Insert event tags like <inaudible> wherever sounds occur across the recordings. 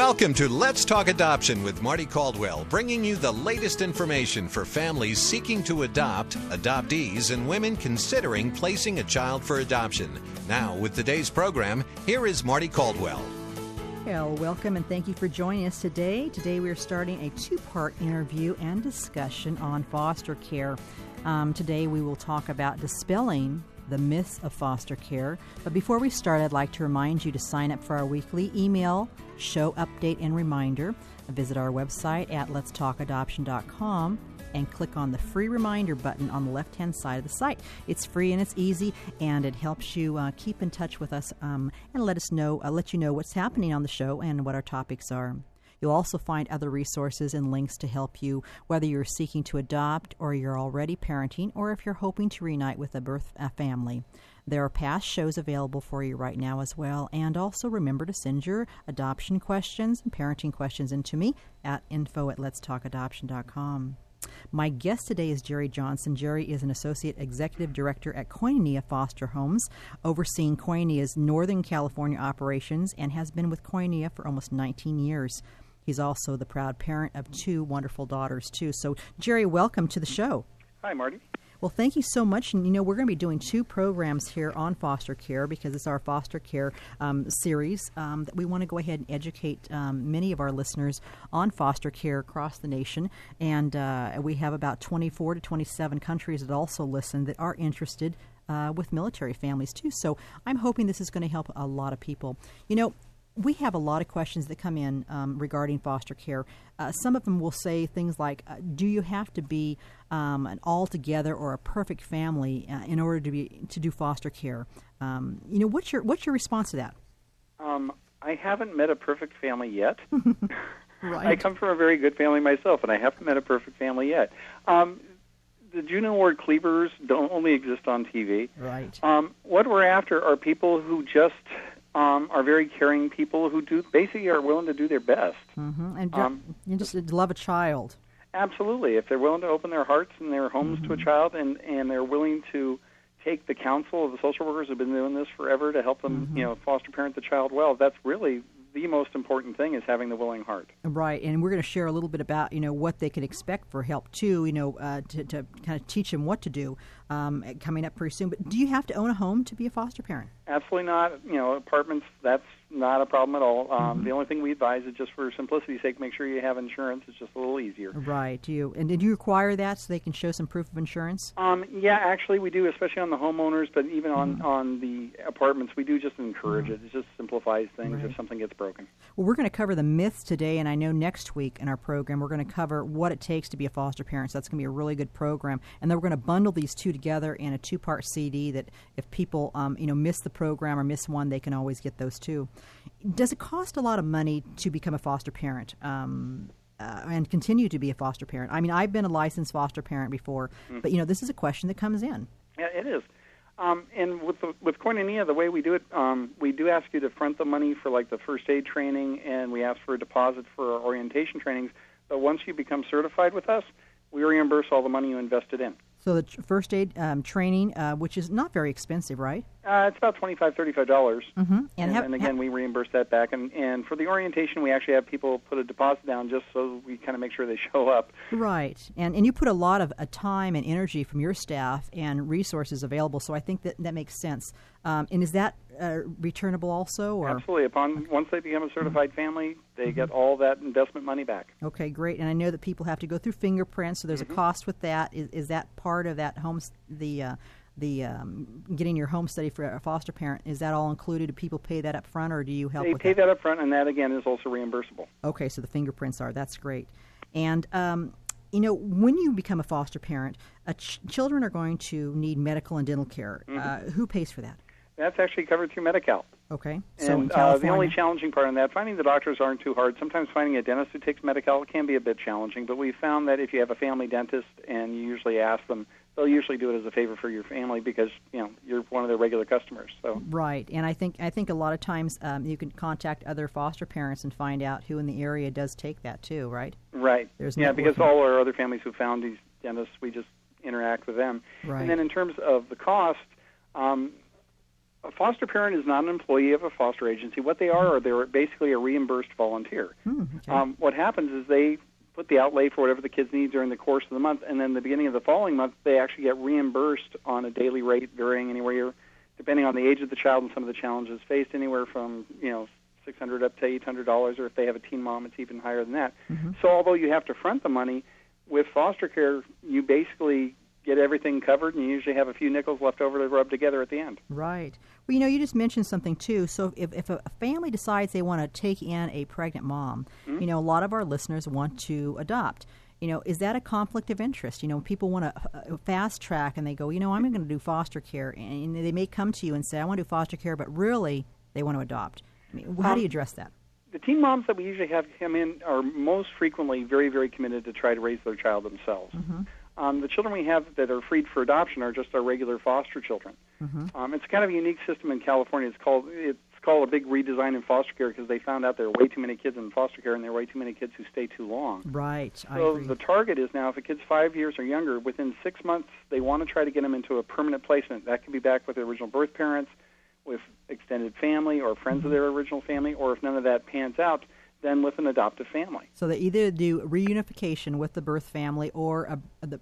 Welcome to Let's Talk Adoption with Mardie Caldwell, bringing you the latest information for families seeking to adopt, adoptees, and women considering placing a child for adoption. Now, with today's program, here is Mardie Caldwell. Well, welcome and thank you for joining us today. Today we are starting a two part interview and discussion on foster care. Um, today we will talk about dispelling the myths of foster care. But before we start, I'd like to remind you to sign up for our weekly email show update and reminder. Visit our website at letstalkadoption.com and click on the free reminder button on the left hand side of the site. It's free and it's easy, and it helps you uh, keep in touch with us um, and let us know, uh, let you know what's happening on the show and what our topics are. You'll also find other resources and links to help you, whether you're seeking to adopt or you're already parenting, or if you're hoping to reunite with a birth a family. There are past shows available for you right now as well. And also remember to send your adoption questions and parenting questions in to me at info at letstalkadoption.com. My guest today is Jerry Johnson. Jerry is an associate executive director at Koinonia Foster Homes, overseeing Koinonia's Northern California operations, and has been with Koinonia for almost 19 years. He's also the proud parent of two wonderful daughters, too. So, Jerry, welcome to the show. Hi, Mardie. Well, thank you so much. And you know, we're going to be doing two programs here on foster care because it's our foster care um, series um, that we want to go ahead and educate um, many of our listeners on foster care across the nation. And uh, we have about 24 to 27 countries that also listen that are interested uh, with military families too. So I'm hoping this is going to help a lot of people. You know, we have a lot of questions that come in um, regarding foster care. Uh, some of them will say things like, uh, "Do you have to be um, an together or a perfect family uh, in order to be to do foster care?" Um, you know, what's your what's your response to that? Um, I haven't met a perfect family yet. <laughs> <laughs> right. I come from a very good family myself, and I haven't met a perfect family yet. Um, the June and Ward Cleavers don't only exist on TV. Right. Um, what we're after are people who just um, are very caring people who do basically are willing to do their best. Mm-hmm. And ju- Um, you just love a child. Absolutely, if they're willing to open their hearts and their homes to a child, and and they're willing to take the counsel of the social workers who've been doing this forever to help them, you know, foster parent the child well. That's really the most important thing is having the willing heart. Right, and we're going to share a little bit about you know what they can expect for help too. You know, uh, to, to kind of teach them what to do um, coming up pretty soon. But do you have to own a home to be a foster parent? Absolutely not. You know, apartments. That's not a problem at all. Um, The only thing we advise is just for simplicity's sake, make sure you have insurance. It's just a little easier. Right. Do you and did you require that so they can show some proof of insurance? Um, yeah, actually, we do, especially on the homeowners, but even on on the apartments, we do just encourage it. It just simplifies things Right. if something gets broken. Well, we're going to cover the myths today, and I know next week in our program we're going to cover what it takes to be a foster parent. So that's going to be a really good program, and then we're going to bundle these two together in a two-part CD. That if people, um, you know, miss the program or miss one, they can always get those two. Does it cost a lot of money to become a foster parent? Um, uh, and continue to be a foster parent. I mean, I've been a licensed foster parent before, but you know, this is a question that comes in. Yeah, it is. Um, and with the, with Koinonia, the way we do it, um, we do ask you to front the money for like the first aid training, and we ask for a deposit for our orientation trainings. But once you become certified with us, we reimburse all the money you invested in. So the first aid um, training, uh, which is not very expensive, right? Uh, it's about twenty five, thirty five dollars. Mm-hmm. And, have- and again, we reimburse that back. And, and for the orientation, we actually have people put a deposit down just so we kind of make sure they <laughs> show up. Right, and and you put a lot of uh, time and energy from your staff and resources available, so I think that that makes sense. Um, and is that uh, returnable also, or Absolutely. Upon once they become a certified family, they Mm-hmm. get all that investment money back. okay, great. And I know that people have to go through fingerprints, so there's Mm-hmm. a cost with that. Is, is that part of that home the uh, the um, getting your home study for a foster parent? Is that all included? Do people pay that up front, or do you help They pay that up front, and that again is also reimbursable. Okay, so the fingerprints are. That's great. And, um, you know, when you become a foster parent, uh, ch- children are going to need medical and dental care. Mm-hmm. Uh, who pays for that? That's actually covered through Medi-Cal. Okay, so and uh, the only challenging part on that, finding the doctors aren't too hard. Sometimes finding a dentist who takes Medi-Cal can be a bit challenging, but we found that if you have a family dentist and you usually ask them, they'll usually do it as a favor for your family because you know you're one of their regular customers. So Right, and I think I think a lot of times um, you can contact other foster parents and find out who in the area does take that too. Right. right, There's yeah, because all our other families who found these dentists, we just interact with them. Right. And then in terms of the cost, um, a foster parent is not an employee of a foster agency. What they are, are they're basically a reimbursed volunteer. Hmm, okay. Um, what happens is they put the outlay for whatever the kids need during the course of the month, and then the beginning of the following month, they actually get reimbursed on a daily rate, varying anywhere, depending on the age of the child and some of the challenges faced, anywhere from you know 600 up to 800 dollars, or if they have a teen mom, it's even higher than that. Mm-hmm. So although you have to front the money, with foster care, you basically get everything covered, and you usually have a few nickels left over to rub together at the end. Right. Well, you know, you just mentioned something too. So, if, if a family decides they want to take in a pregnant mom, Mm-hmm. you know, a lot of our listeners want to adopt. You know, is that a conflict of interest? You know, people want to uh, fast track and they go, you know, I'm going to do foster care, and they may come to you and say, I want to do foster care, but really they want to adopt. I mean, how do you address that? the teen moms that we usually have come in are most frequently very, very committed to try to raise their child themselves. Um, the children we have that are freed for adoption are just our regular foster children. Um, it's kind of a unique system in California. It's called it's called a big redesign in foster care because they found out there are way too many kids in foster care and there are way too many kids who stay too long. Right. I So the target is now if a kid's five years or younger, within six months they want to try to get them into a permanent placement. That could be back with their original birth parents, with extended family or friends of their original family, or if none of that pans out, then with an adoptive family. So they either do reunification with the birth family or a,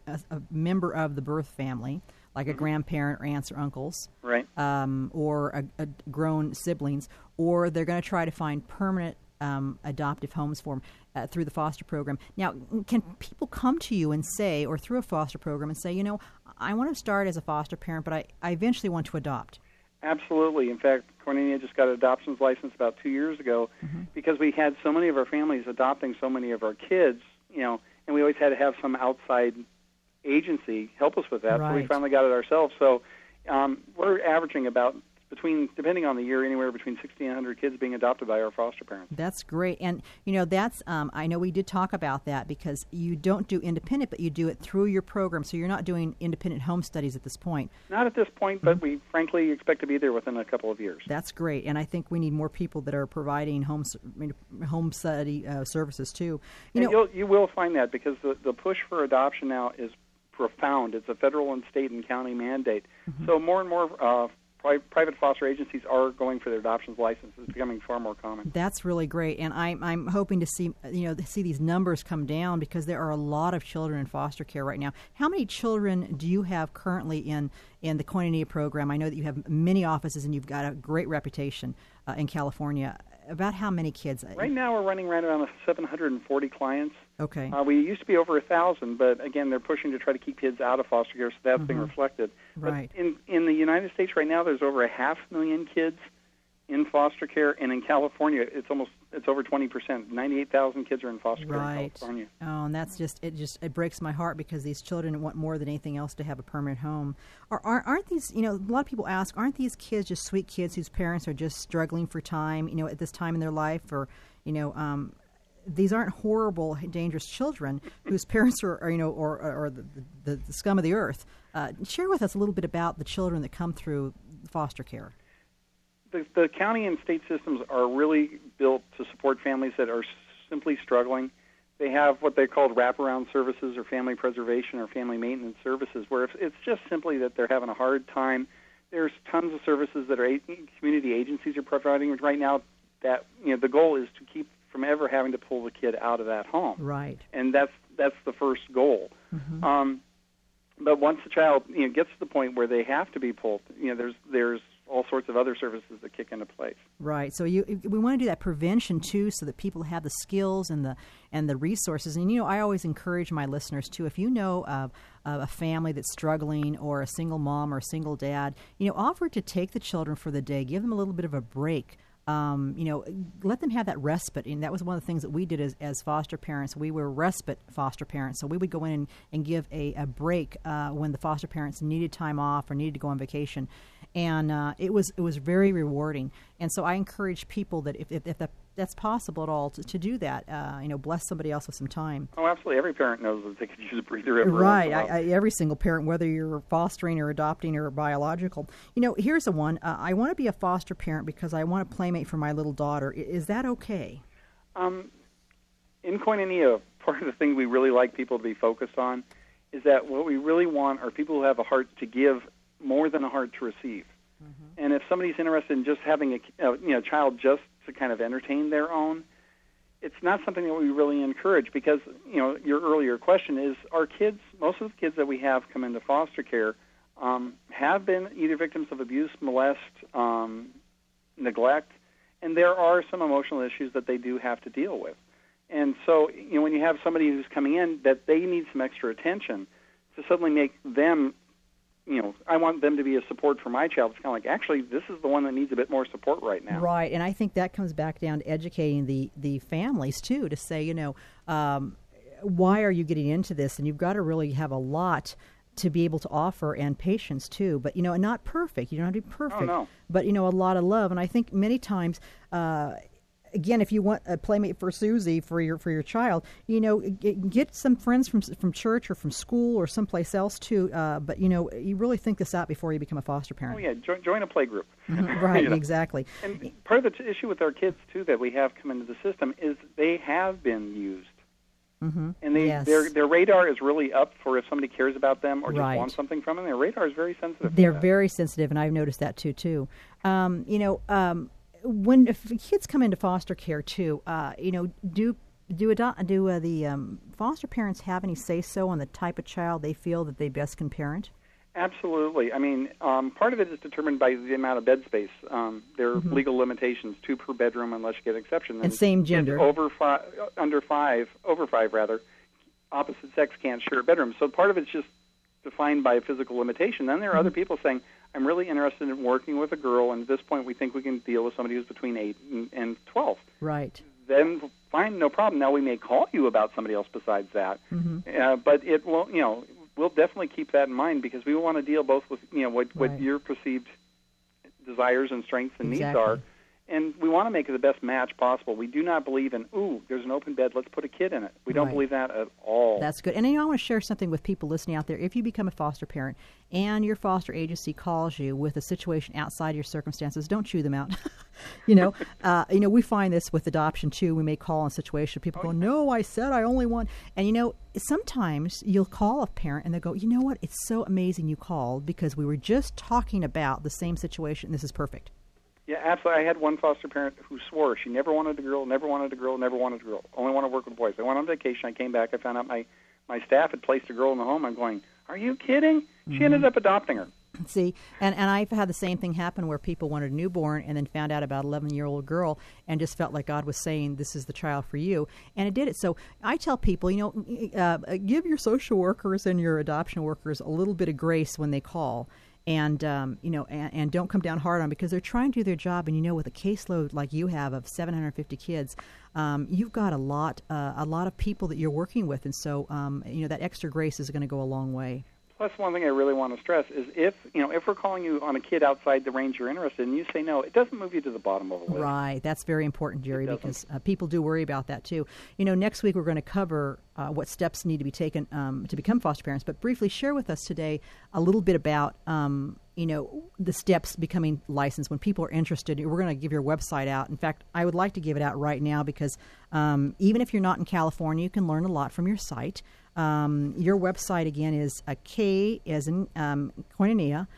a, a member of the birth family, like a grandparent or aunts or uncles, Right. um, or a, a grown siblings, or they're going to try to find permanent um, adoptive homes for them uh, through the foster program. Now, can people come to you and say, or through a foster program, and say, you know, I want to start as a foster parent, but I, I eventually want to adopt? Absolutely. In fact, Koinonia just got an adoptions license about two years ago because we had so many of our families adopting so many of our kids, you know, and we always had to have some outside agency help us with that. So we finally got it ourselves. So um, we're averaging about between, depending on the year, anywhere between 60 and 100 kids being adopted by our foster parents. That's great. And, you know, that's, um, I know we did talk about that because you don't do independent, but you do it through your program. So you're not doing independent home studies at this point. Not at this point, but we frankly expect to be there within a couple of years. That's great. And I think we need more people that are providing home, s- I mean, home study uh, services too. You and know, you'll, you will find that because the, the push for adoption now is profound. It's a federal and state and county mandate. Mm-hmm. So more and more uh, pri- private foster agencies are going for their adoptions license. It's becoming far more common. That's really great, and I'm I'm hoping to see you know see these numbers come down because there are a lot of children in foster care right now. How many children do you have currently in in the Koinonia program? I know that you have many offices and you've got a great reputation uh, in California. About how many kids? Right now, we're running right around 740 clients. Okay. Uh, we used to be over a thousand, but again, they're pushing to try to keep kids out of foster care, so that's being reflected. Mm-hmm. Right. But in in the United States right now, there's over a half million kids in foster care, and in California, it's almost it's over 20 percent. 98,000 kids are in foster care in California. Oh, and that's just it. Just it breaks my heart because these children want more than anything else to have a permanent home. Are, are aren't these? You know, a lot of people ask, aren't these kids just sweet kids whose parents are just struggling for time? You know, at this time in their life, or you know, um, these aren't horrible, dangerous children whose parents are, are you know, or or the, the, the scum of the earth. Uh, share with us a little bit about the children that come through foster care. The, the county and state systems are really built to support families that are simply struggling. They have what they call wraparound services or family preservation or family maintenance services, where if it's just simply that they're having a hard time. There's tons of services that are community agencies are providing right now. That you know, the goal is to keep from ever having to pull the kid out of that home Right. and that's that's the first goal. Um, but once the child you know gets to the point where they have to be pulled, you know, there's there's all sorts of other services that kick into place. Right. So you we want to do that prevention too, so that people have the skills and the and the resources. And you know, I always encourage my listeners too. If you know of, of a family that's struggling, or a single mom or a single dad, you know, offer to take the children for the day, give them a little bit of a break. Um, you know, let them have that respite. And that was one of the things that we did as, as foster parents. We were respite foster parents. So we would go in and, and give a, a break uh, when the foster parents needed time off or needed to go on vacation. And uh, it was it was very rewarding. And so I encourage people that if, if, if that, that's possible at all to, to do that, uh, you know, bless somebody else with some time. Oh, absolutely. Every parent knows that they could use a breather every Right. once in a I. I, every single parent, whether you're fostering or adopting or biological. You know, here's a one. Uh, I want to be a foster parent because I want a playmate for my little daughter. I- Is that okay? Um, in Koinonia, <laughs> part of the thing we really like people to be focused on is that what we really want are people who have a heart to give more than a heart to receive. And and if somebody's interested in just having a uh, you know child just to kind of entertain their own, it's not something that we really encourage because you know your earlier question is our kids most of the kids that we have come into foster care um, have been either victims of abuse, molest, um, neglect, and there are some emotional issues that they do have to deal with. And so, you know, when you have somebody who's coming in that they need some extra attention to suddenly make them, you know, I want them to be a support for my child. It's kind of like, actually, this is the one that needs a bit more support right now. Right, and I think that comes back down to educating the the families too to say, you know, um, why are you getting into this? And you've got to really have a lot to be able to offer and patience too but you know not perfect you don't have to be perfect oh, no. but you know a lot of love and i think many times uh, again, if you want a playmate for Susie for your for your child, you know, get, some friends from from church or from school or someplace else too. Uh, but you know, you really think this out before you become a foster parent. Oh yeah, join, join a play group. <laughs> Mm-hmm. right, you know? exactly. And part of the issue with our kids too that we have come into the system is they have been used. Mm-hmm. And they, yes. their their radar is really up for if somebody cares about them or just right. wants something from them. Their radar is very sensitive. They're very sensitive, and I've noticed that too. Too, um, you know, um, when if kids come into foster care too, uh, you know, do do ado- do uh, the um, foster parents have any say so on the type of child they feel that they best can parent? Absolutely. I mean, um, part of it is determined by the amount of bed space. Um, there are Mm-hmm. legal limitations: two per bedroom, unless you get an exception. And same gender. Over five, under five, over five rather, opposite sex can't share a bedroom. So part of it's just defined by a physical limitation. Then there are Mm-hmm. other people saying, "I'm really interested in working with a girl, and at this point, we think we can deal with somebody who's between eight and, and 12." Right. Then fine, no problem. Now we may call you about somebody else besides that, Mm-hmm. uh, but it will, you know, we'll definitely keep that in mind because we want to deal both with, you know, what Right. what your perceived desires and strengths and Exactly. needs are, and we want to make it the best match possible. We do not believe in, ooh, there's an open bed, let's put a kid in it. We don't Right. believe that at all. That's good. And you know, I want to share something with people listening out there. If you become a foster parent and your foster agency calls you with a situation outside your circumstances, don't chew them out. <laughs> you know, <laughs> uh, you know, we find this with adoption too. We may call in a situation, people go, "No, I said I only want." And you know, sometimes you'll call a parent and they'll go, "You know what? It's so amazing you called because we were just talking about the same situation. This is perfect." Yeah, absolutely. I had one foster parent who swore she never wanted a girl, never wanted a girl, never wanted a girl. Only wanted to work with boys. I went on vacation. I came back. I found out my my staff had placed a girl in the home. I'm going, are you kidding? She ended up adopting her. See, and, and I've had the same thing happen where people wanted a newborn and then found out about 11 year old girl and just felt like God was saying, This is the child for you. And it did it. So I tell people, you know, uh, give your social workers and your adoption workers a little bit of grace when they call. And um, you know, and, and don't come down hard on because they're trying to do their job. And you know, with a caseload like you have of 750 kids, um, you've got a lot, uh, a lot of people that you're working with, and so um, you know that extra grace is going to go a long way. Plus, one thing I really want to stress is if you know if we're calling you on a kid outside the range you're interested in, you say no, it doesn't move you to the bottom of the list. Right, that's very important, Jerry, because uh, people do worry about that too. You know, next week we're going to cover uh, what steps need to be taken um, to become foster parents. But briefly, share with us today a little bit about um, you know the steps becoming licensed when people are interested. We're going to give your website out. In fact, I would like to give it out right now because um, even if you're not in California, you can learn a lot from your site. Um, your website again is a K as in um, koinonia,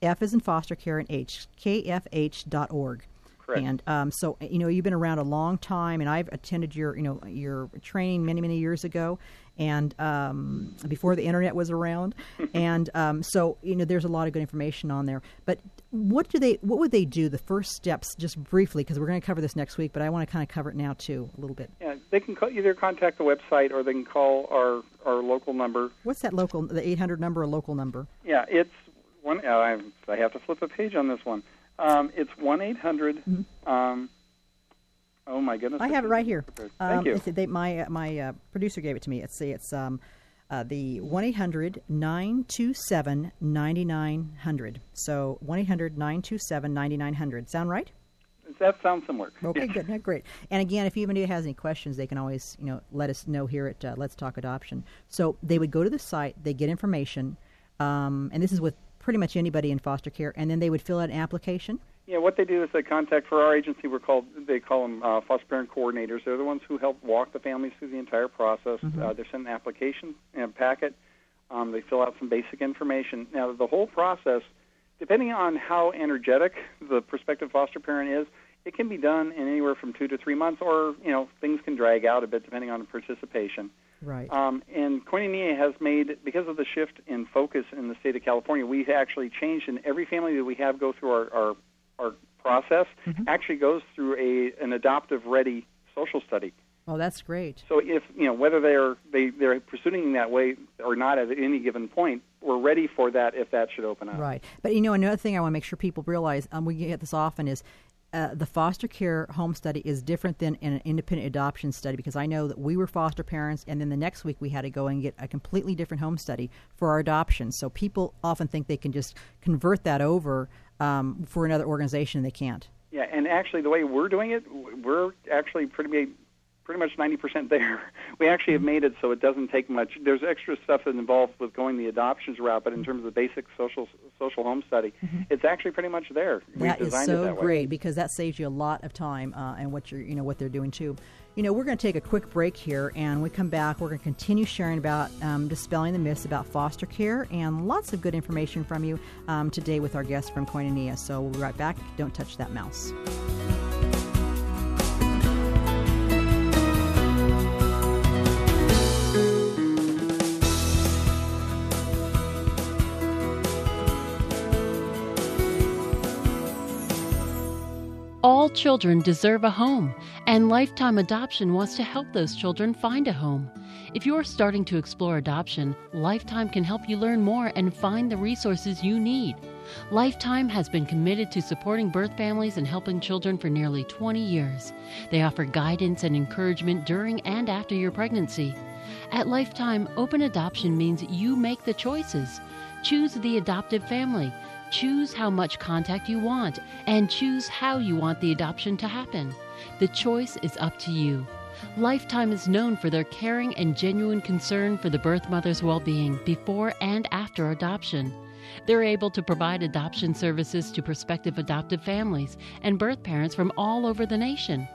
F as in foster care, and H, kfh.org. Correct. And um, so, you know, you've been around a long time, and I've attended your, you know, your training many, many years ago, and um, before the internet was around. <laughs> and um, so, you know, there's a lot of good information on there. But what do they? What would they do? The first steps, just briefly, because we're going to cover this next week. But I want to kind of cover it now too, a little bit. Yeah, they can call, either contact the website or they can call our our local number. What's that local? The 800 number, a local number. Yeah, it's one. Uh, I, I have to flip a page on this one. Um, it's one eight hundred. Um, oh my goodness! Mm-hmm. I have it right here. Thank Um, you. it's- they, my uh, my uh, producer gave it to me. It's it's um, uh, the 1 800 927 9900. So 1 800 927 9900. Sound right? That sounds similar. Okay, Yeah. good, no, great. And again, if anybody has any questions, they can always you know let us know here at uh, Let's Talk Adoption. So they would go to the site, they get information, um, and this is with pretty much anybody in foster care, and then they would fill out an application. Yeah, what they do is they contact for our agency. We're called they call them uh, foster parent coordinators. They're the ones who help walk the families through the entire process. Uh, they're sent an application and packet. Um, they fill out some basic information. Now, the whole process, depending on how energetic the prospective foster parent is, it can be done in anywhere from two to three months, or you know things can drag out a bit depending on participation. Right. Um, and Koinonia has made, because of the shift in focus in the state of California, we've actually changed, and every family that we have go through our, our, our process Mm-hmm. actually goes through a an adoptive ready social study. Oh, that's great. So if you know whether they're they they're pursuing that way or not at any given point, we're ready for that if that should open up. Right. But you know, another thing I want to make sure people realize, um, we get this often, is uh, the foster care home study is different than an independent adoption study because I know that we were foster parents, and then the next week we had to go and get a completely different home study for our adoption. So people often think they can just convert that over um, for another organization, they can't. Yeah, and actually, the way we're doing it, we're actually pretty pretty much 90% there. <laughs> We actually have made it so it doesn't take much. There's extra stuff that's involved with going the adoptions route, but in terms of the basic social social home study, it's actually pretty much there. That is so that great because that saves you a lot of time uh, and what you're, you know, what they're doing too. You know, we're going to take a quick break here, and we come back, we're going to continue sharing about um, dispelling the myths about foster care and lots of good information from you um, today with our guest from Koinonia. So we'll be right back. Don't touch that mouse. All children deserve a home, and Lifetime Adoption wants to help those children find a home. If you're starting to explore adoption, Lifetime can help you learn more and find the resources you need. Lifetime has been committed to supporting birth families and helping children for nearly 20 years. They offer guidance and encouragement during and after your pregnancy. At Lifetime, open adoption means you make the choices. Choose the adoptive family. Choose how much contact you want and choose how you want the adoption to happen. The choice is up to you. Lifetime is known for their caring and genuine concern for the birth mother's well being before and after adoption. They're able to provide adoption services to prospective adoptive families and birth parents from all over the nation.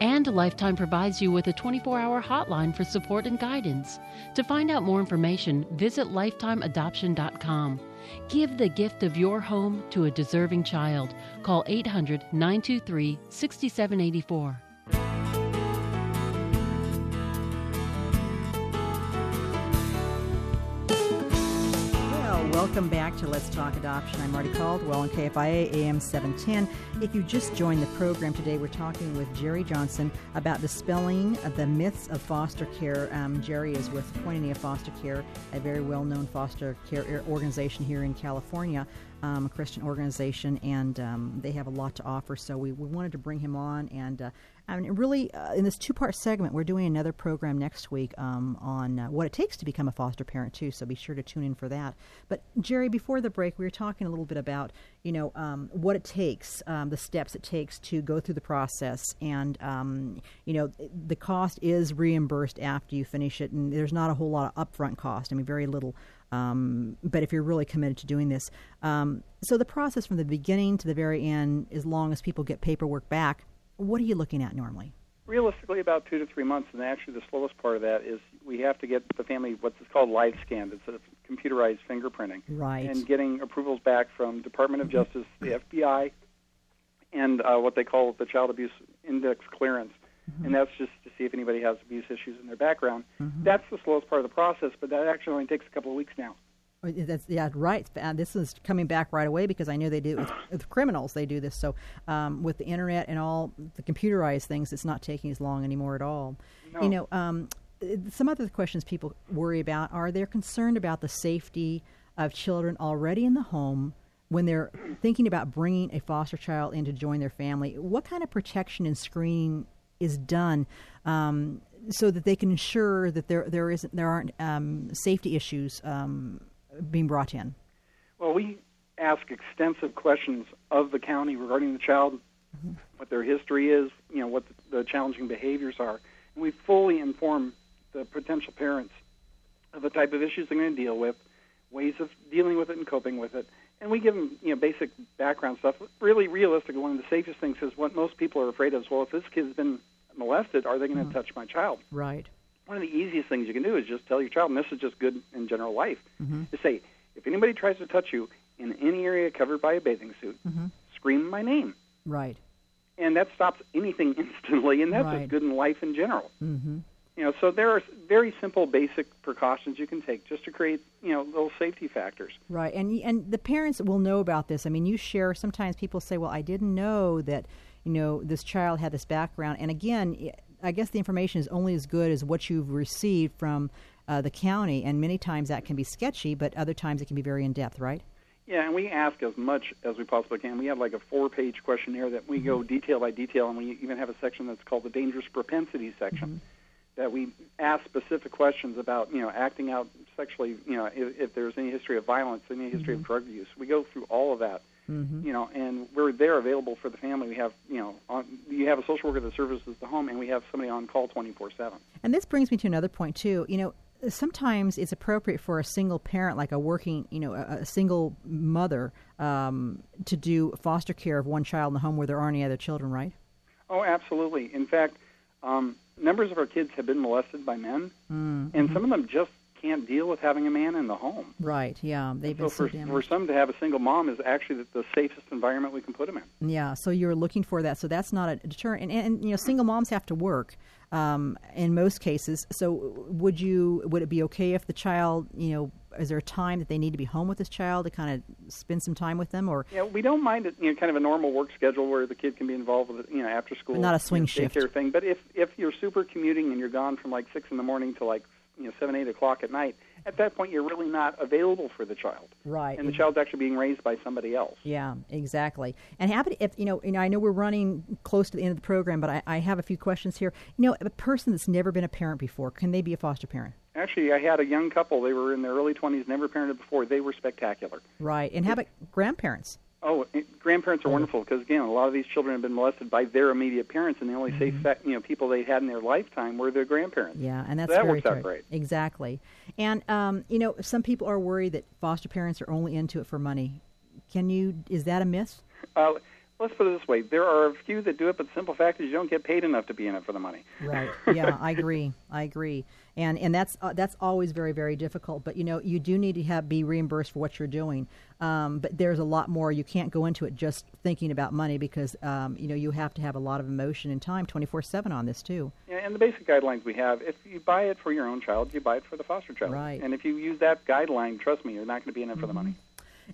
And Lifetime provides you with a 24 hour hotline for support and guidance. To find out more information, visit lifetimeadoption.com. Give the gift of your home to a deserving child. Call 800 923 6784. Welcome back to Let's Talk Adoption. I'm Mardie Caldwell on KFIA AM 710. If you just joined the program today, we're talking with Jerry Johnson about dispelling the myths of foster care. Um, Jerry is with Koinonia Foster Care, a very well known foster care organization here in California, um, a Christian organization, and um, they have a lot to offer. So we, we wanted to bring him on and uh, I mean, really, uh, in this two part segment, we're doing another program next week um, on uh, what it takes to become a foster parent, too. So be sure to tune in for that. But, Jerry, before the break, we were talking a little bit about, you know, um, what it takes, um, the steps it takes to go through the process. And, um, you know, the cost is reimbursed after you finish it, and there's not a whole lot of upfront cost. I mean, very little. Um, but if you're really committed to doing this, um, so the process from the beginning to the very end, as long as people get paperwork back, what are you looking at normally? Realistically, about two to three months, and actually the slowest part of that is we have to get the family what's called live scanned. It's a computerized fingerprinting, Right. and getting approvals back from Department of Justice, the FBI, and uh, what they call the Child Abuse Index clearance. And that's just to see if anybody has abuse issues in their background. That's the slowest part of the process, but that actually only takes a couple of weeks now. Oh, That's yeah, right. Uh, this is coming back right away because I know they do it with, <coughs> with criminals. They do this. So um, with the internet and all the computerized things, it's not taking as long anymore at all. You know, um, some other questions people worry about are they're concerned about the safety of children already in the home when they're thinking about bringing a foster child in to join their family. What kind of protection and screening is done um, so that they can ensure that there there isn't there aren't um, safety issues um, being brought in? Well, we ask extensive questions of the county regarding the child, mm-hmm. what their history is, you know, what the, challenging behaviors are, and we fully inform the potential parents of the type of issues they're going to deal with, ways of dealing with it and coping with it, and we give them, you know, basic background stuff. Really realistic. One of the safest things is what most people are afraid of. Is, well, if this kid's been molested, are they going to mm-hmm. touch my child? Right. One of the easiest things you can do is just tell your child, and this is just good in general life, Mm-hmm. to say, if anybody tries to touch you in any area covered by a bathing suit, scream my name. Right. And that stops anything <laughs> instantly, and that's Right. just good in life in general. Mm-hmm. You know, so there are very simple, basic precautions you can take just to create, you know, little safety factors. Right, and and the parents will know about this. I mean, you share. Sometimes people say, "Well, I didn't know that, you know, this child had this background." And again, i- guess the information is only as good as what you've received from uh, the county, and many times that can be sketchy, but other times it can be very in depth. Right? Yeah, and we ask as much as we possibly can. We have like a four-page questionnaire that we go mm-hmm. detail by detail, and we even have a section that's called the dangerous propensity section mm-hmm. that we ask specific questions about, you know, acting out sexually, you know, if, if there's any history of violence, any history of mm-hmm. drug use. We go through all of that, you know, and we're there available for the family. We have, you know, on, you have a social worker that services the home, and we have somebody on call 24/7. And this brings me to another point too. You know, sometimes it's appropriate for a single parent, like a working, you know, a, a single mother, um, to do foster care of one child in the home where there aren't any other children. Right? Oh, absolutely. In fact, um, numbers of our kids have been molested by men, Mm-hmm. and some of them just can't deal with having a man in the home. Right. Yeah. They've been So for, damaged. for some to have a single mom is actually the, the safest environment we can put them in. Yeah, so you're looking for that. So that's not a deterrent. And, and you know, single moms have to work um, in most cases. So would you would it be okay if the child, you know, is there a time that they need to be home with this child to kind of spend some time with them, or Yeah, we don't mind it, you know, kind of a normal work schedule where the kid can be involved with, it, you know, after school, But not a swing you know, shift. thing. But if if you're super commuting and you're gone from like six in the morning to like you know seven eight o'clock at night, at that point you're really not available for the child, right? and the child's actually being raised by somebody else. Yeah, exactly. And happy if you know, you know, I know we're running close to the end of the program, but I, I have a few questions here. You know, a person that's never been a parent before, can they be a foster parent? Actually, I had a young couple. They were in their early 20s, never parented before. They were spectacular. Right. And how about grandparents? Oh, grandparents are wonderful because again, a lot of these children have been molested by their immediate parents, and the only safe, fa- you know, people they had in their lifetime were their grandparents. Yeah, and that's that very works out great. Exactly. And um, you know, some people are worried that foster parents are only into it for money. Can you? Is that a myth? Uh, let's put it this way: there are a few that do it, but the simple fact is you don't get paid enough to be in it for the money. Right. <laughs> Yeah, I agree. I agree. And and that's uh, that's always very very difficult. But you know, you do need to have be reimbursed for what you're doing. Um, but there's a lot more. You can't go into it just thinking about money because um, you know you have to have a lot of emotion and time 24 seven on this too. Yeah, and the basic guidelines we have: if you buy it for your own child, you buy it for the foster child. Right. And if you use that guideline, trust me, you're not going to be in it for the money.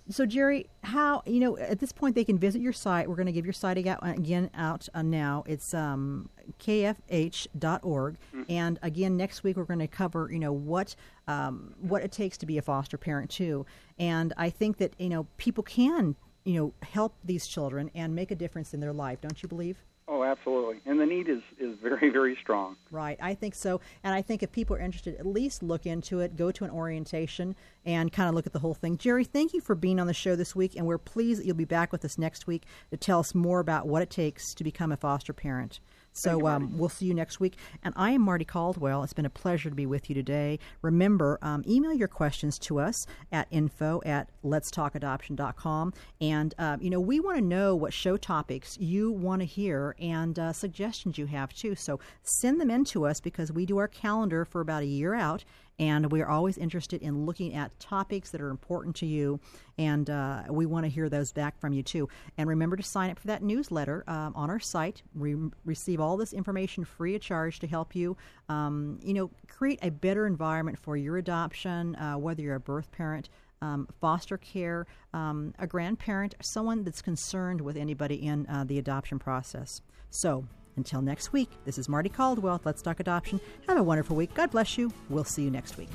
So Jerry, how you know at this point they can visit your site. We're going to give your site ag- again out uh, now. It's um, kfh.org, and again next week we're going to cover you know what um, what it takes to be a foster parent too. And I think that you know people can you know help these children and make a difference in their life. Don't you believe? Absolutely. And the need is is very very strong. Right, I think so. And I think if people are interested, at least look into it, go to an orientation, and kind of look at the whole thing. Jerry, thank you for being on the show this week, and we're pleased that you'll be back with us next week to tell us more about what it takes to become a foster parent. So um, we'll see you next week. And I am Mardie Caldwell. It's been a pleasure to be with you today. Remember, um, email your questions to us at info at letstalkadoption.com. And, um, you know, we want to know what show topics you want to hear and uh, suggestions you have, too. So send them in to us because we do our calendar for about a year out. And we are always interested in looking at topics that are important to you, and uh, we want to hear those back from you too. And remember to sign up for that newsletter um, on our site. We receive all this information free of charge to help you, um, you know, create a better environment for your adoption, uh, whether you're a birth parent. Um, foster care, um, a grandparent, someone that's concerned with anybody in uh, the adoption process. So, until next week, this is Mardie Caldwell. with Let's Talk Adoption. Have a wonderful week. God bless you. We'll see you next week.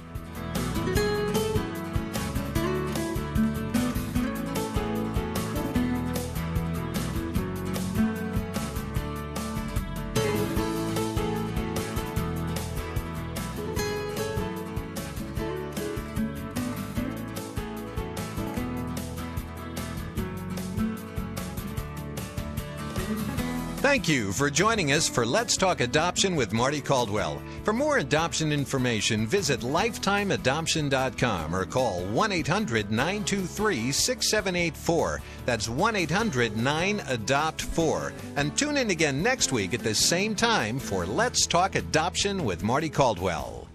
Thank you for joining us for Let's Talk Adoption with Mardie Caldwell. For more adoption information, visit lifetimeadoption.com or call 1 800 923 6784. That's 1 800 9 Adopt 4. And tune in again next week at the same time for Let's Talk Adoption with Mardie Caldwell.